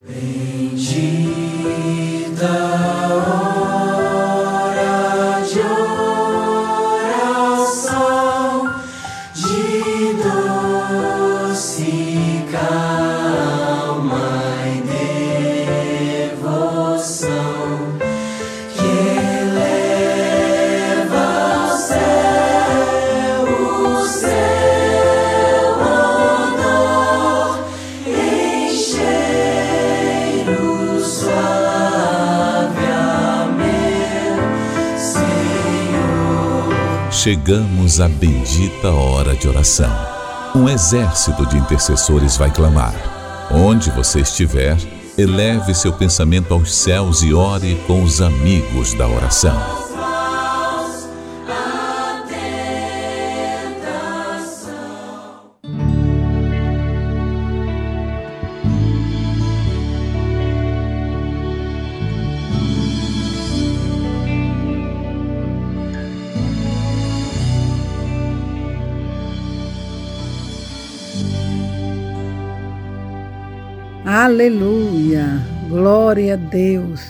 Bendita. Chegamos à bendita hora de oração. Um exército de intercessores vai clamar. Onde você estiver, eleve seu pensamento aos céus e ore com os amigos da oração. Aleluia, glória a Deus.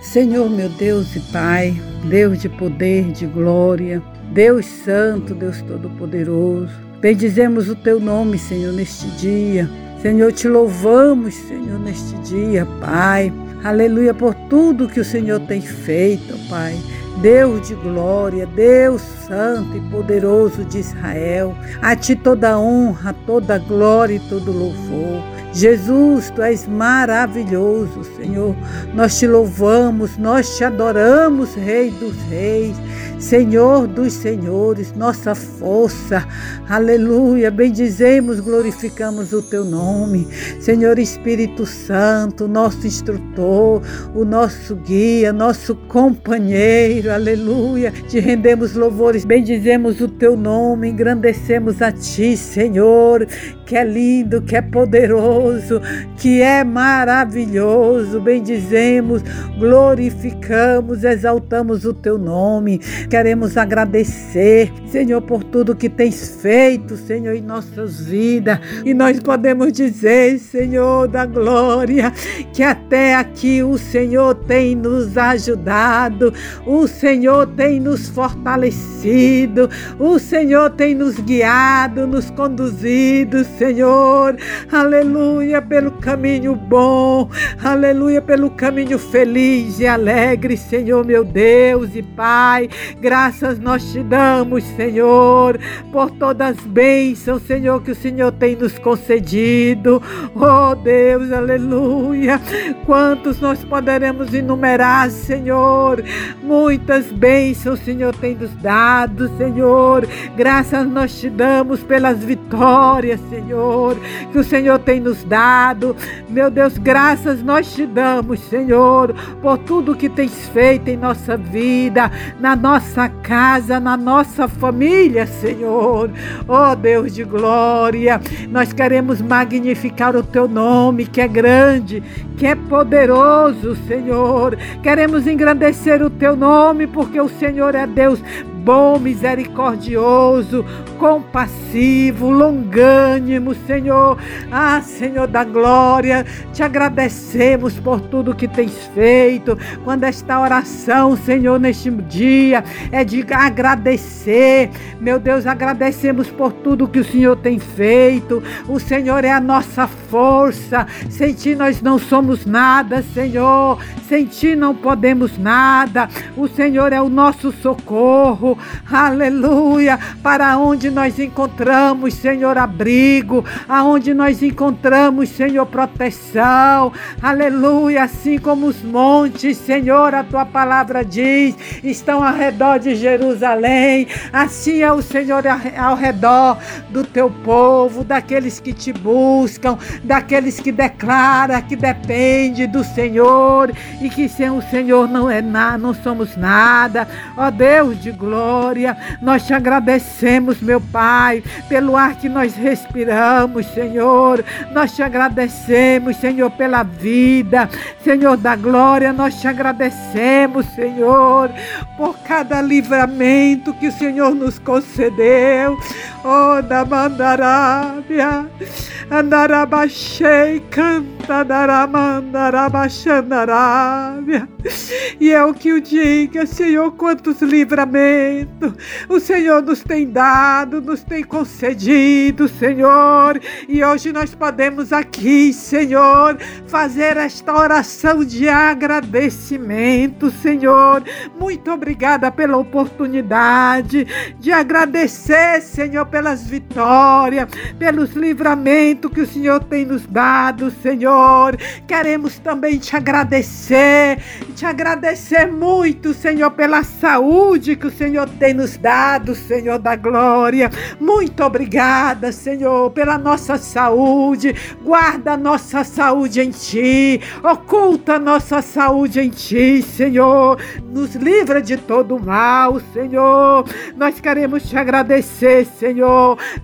Senhor meu Deus e Pai, Deus de poder, de glória, Deus Santo, Deus Todo-Poderoso. Bendizemos o teu nome, Senhor, neste dia. Senhor, te louvamos, Senhor, neste dia, Pai. Aleluia por tudo que o Senhor tem feito, Pai. Deus de glória, Deus santo e poderoso de Israel. A ti toda honra, toda glória e todo louvor. Jesus, tu és maravilhoso, Senhor. Nós te louvamos, nós te adoramos, Rei dos Reis, Senhor dos Senhores, nossa força. Aleluia. Bendizemos, glorificamos o teu nome. Senhor Espírito Santo, nosso instrutor, o nosso guia, nosso companheiro. Aleluia. Te rendemos louvores, bendizemos o teu nome, engrandecemos a ti, Senhor, que é lindo, que é poderoso, que é maravilhoso. Bendizemos, glorificamos, exaltamos o teu nome. Queremos agradecer, Senhor, por tudo que tens feito, Senhor, em nossas vidas. E nós podemos dizer, Senhor da glória, que até aqui o Senhor tem nos ajudado, o Senhor tem nos fortalecido, o Senhor tem nos guiado, nos conduzido, Senhor. Aleluia, pelo caminho bom. Aleluia, pelo caminho feliz e alegre, Senhor, meu Deus e Pai. Graças nós te damos, Senhor, por todas as bênçãos, Senhor, que o Senhor tem nos concedido. Oh, Deus, aleluia. Quantos nós poderemos enumerar, Senhor? Muitas bênçãos, Senhor, tem nos dado, Senhor. Graças nós te damos pelas vitórias, Senhor. Senhor, que o Senhor tem nos dado. Meu Deus, graças nós te damos, Senhor, por tudo que tens feito em nossa vida, na nossa casa, na nossa família, Senhor. Oh Deus de glória, nós queremos magnificar o teu nome, que é grande, que é poderoso, Senhor. Queremos engrandecer o teu nome, porque o Senhor é Deus bom, misericordioso, compassivo, longânimo, Senhor. Ah, Senhor da glória, te agradecemos por tudo que tens feito. Quando esta oração, Senhor, neste dia é de agradecer. Meu Deus, agradecemos por tudo que o Senhor tem feito. O Senhor é a nossa força. Sem ti nós não somos nada, Senhor. Sem ti não podemos nada. O Senhor é o nosso socorro aleluia, para onde nós encontramos, Senhor, abrigo, aonde nós encontramos, Senhor, proteção, aleluia, assim como os montes, Senhor, a tua palavra diz, estão ao redor de Jerusalém, assim é o Senhor ao redor do teu povo, daqueles que te buscam, daqueles que declaram que depende do Senhor e que sem o Senhor não é nada, não somos nada, ó Deus de glória glória. Nós te agradecemos, meu Pai, pelo ar que nós respiramos, Senhor. Nós te agradecemos, Senhor, pela vida. Senhor da glória, nós te agradecemos, Senhor, por cada livramento que o Senhor nos concedeu. Da mandarábia, andarabachei, canta, daramandarabachandarábia. E é o que o diga, Senhor, quantos livramentos o Senhor nos tem dado, nos tem concedido, Senhor. E hoje nós podemos aqui, Senhor, fazer esta oração de agradecimento, Senhor. Muito obrigada pela oportunidade de agradecer, Senhor, pelas vitórias, pelos livramentos que o Senhor tem nos dado, Senhor. Queremos também te agradecer, te agradecer muito, Senhor, pela saúde que o Senhor tem nos dado, Senhor da glória. Muito obrigada, Senhor, pela nossa saúde. Guarda a nossa saúde em ti. Oculta a nossa saúde em ti, Senhor. Nos livra de todo mal, Senhor. Nós queremos te agradecer, Senhor,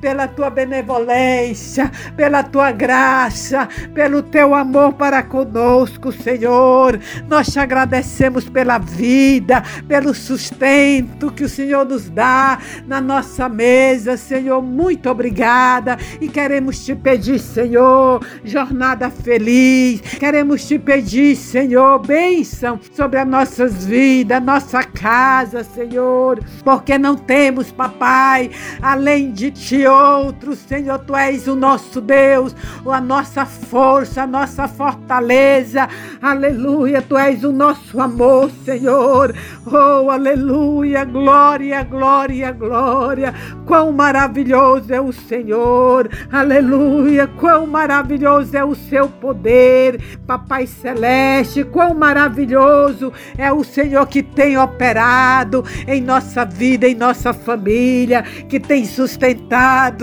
pela tua benevolência, pela tua graça, pelo teu amor para conosco, Senhor. Nós te agradecemos pela vida, pelo sustento que o Senhor nos dá na nossa mesa, Senhor. Muito obrigada e queremos te pedir, Senhor, jornada feliz. Queremos te pedir, Senhor, bênção sobre as nossas vidas, nossa casa, Senhor, porque não temos, papai, além ti outro, Senhor, tu és o nosso Deus, a nossa força, a nossa fortaleza. Aleluia, tu és o nosso amor, Senhor. Oh, aleluia, glória, glória, glória. Quão maravilhoso é o Senhor. Aleluia, quão maravilhoso é o seu poder, Papai Celeste. Quão maravilhoso é o Senhor que tem operado em nossa vida, em nossa família, que tem sustentado,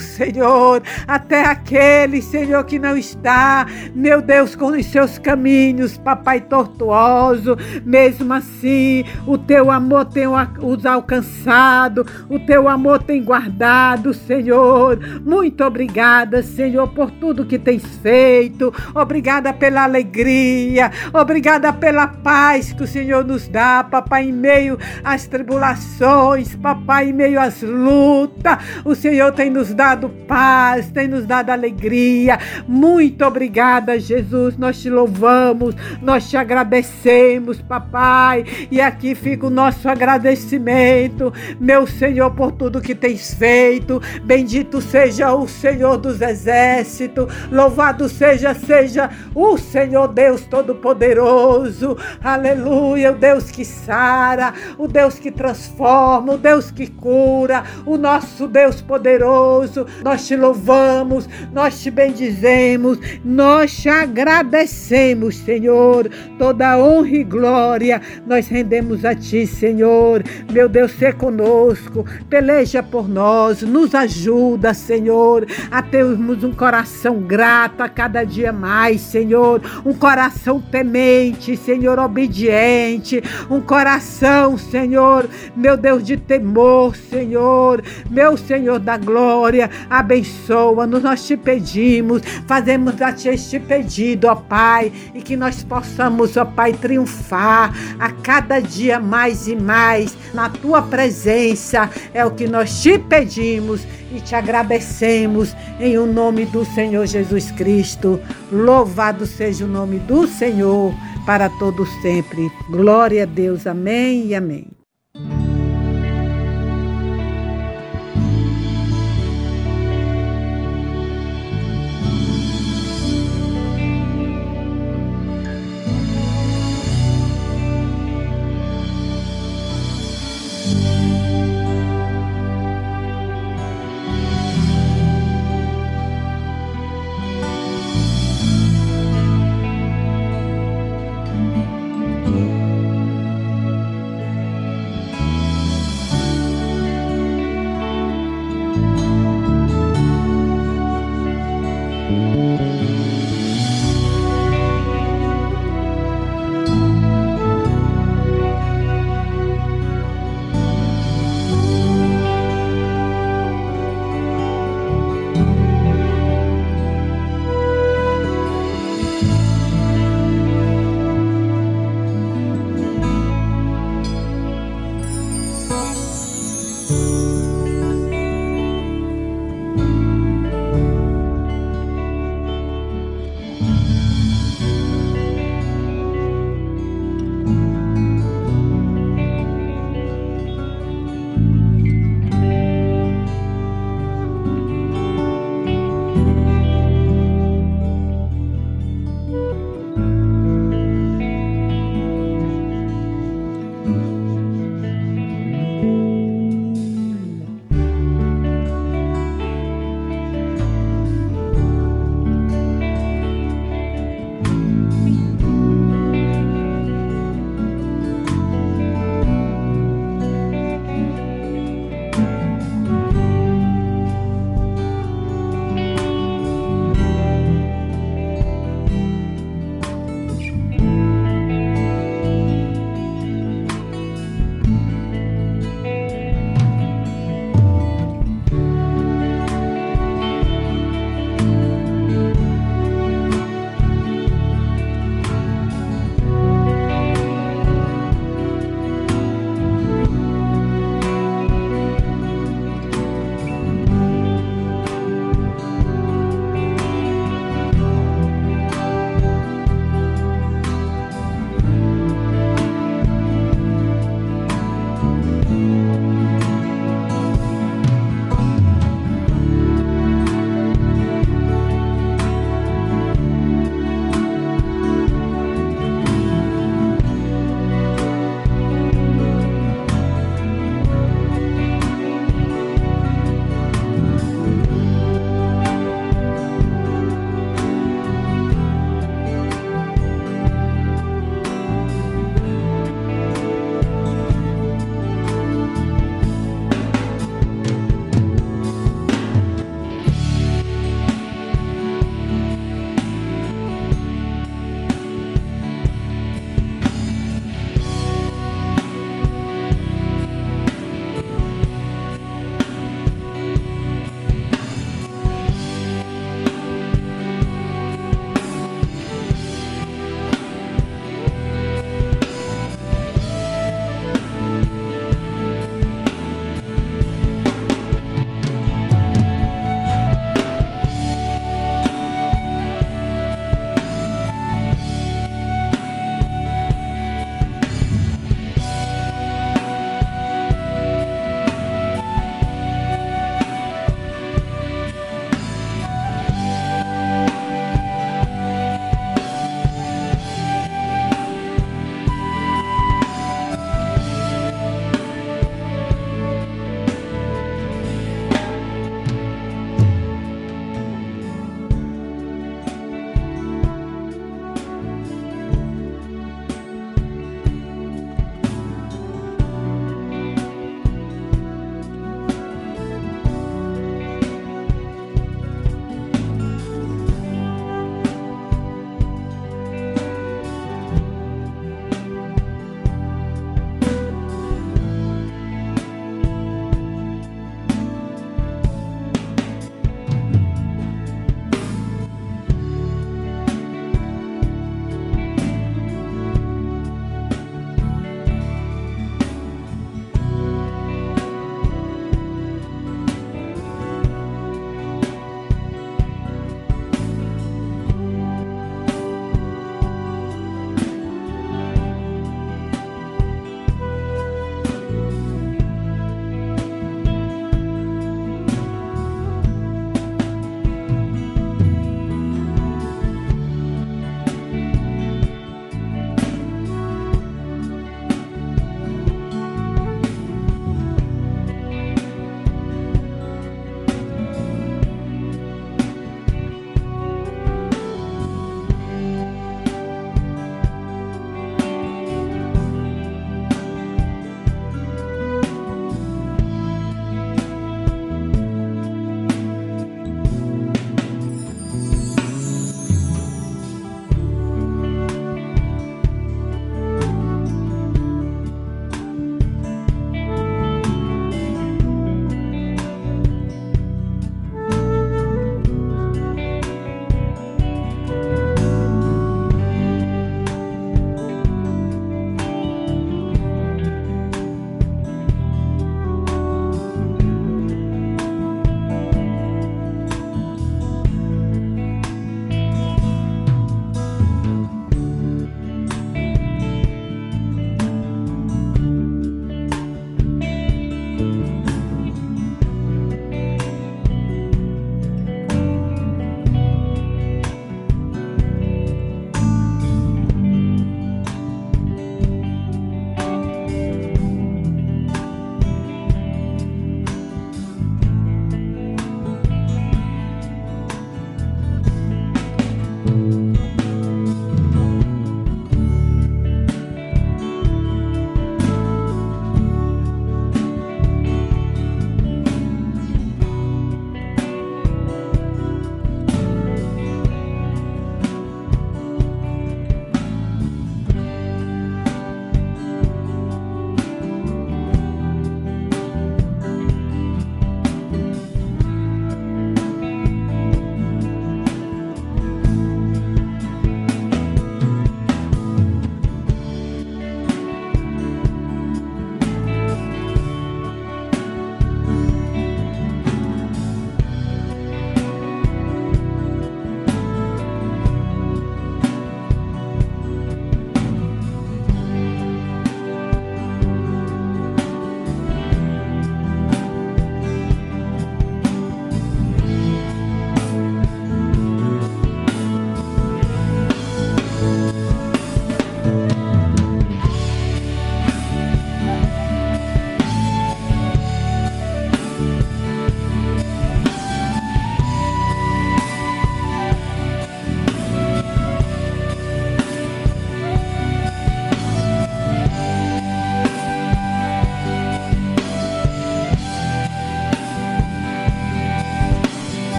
Senhor, até aquele, Senhor, que não está, meu Deus, com os seus caminhos, Papai tortuoso. Mesmo assim, o teu amor tem os alcançado, o teu amor tem guardado, Senhor. Muito obrigada, Senhor, por tudo que tens feito. Obrigada pela alegria, obrigada pela paz que o Senhor nos dá, Papai, em meio às tribulações, Papai, em meio às lutas. O Senhor tem nos dado paz, tem nos dado alegria. Muito obrigada, Jesus. Nós te louvamos, nós te agradecemos, Papai. E aqui fica o nosso agradecimento, meu Senhor, por tudo que tens feito. Bendito seja o Senhor dos exércitos. Louvado seja, seja o Senhor Deus Todo-Poderoso. Aleluia, o Deus que sara, o Deus que transforma, o Deus que cura, o nosso Deus poderoso. Nós te louvamos, nós te bendizemos, nós te agradecemos, Senhor. Toda honra e glória nós rendemos a ti, Senhor. Meu Deus, ser conosco, peleja por nós, nos ajuda, Senhor, a termos um coração grato a cada dia mais, Senhor. Um coração temente, Senhor, obediente, um coração, Senhor, meu Deus de temor, Senhor, meu Senhor da glória, abençoa-nos, nós te pedimos, fazemos a ti este pedido, ó Pai, e que nós possamos, ó Pai, triunfar a cada dia mais e mais na tua presença, é o que nós te pedimos e te agradecemos em o nome do Senhor Jesus Cristo. Louvado seja o nome do Senhor para todos sempre. Glória a Deus. Amém e amém.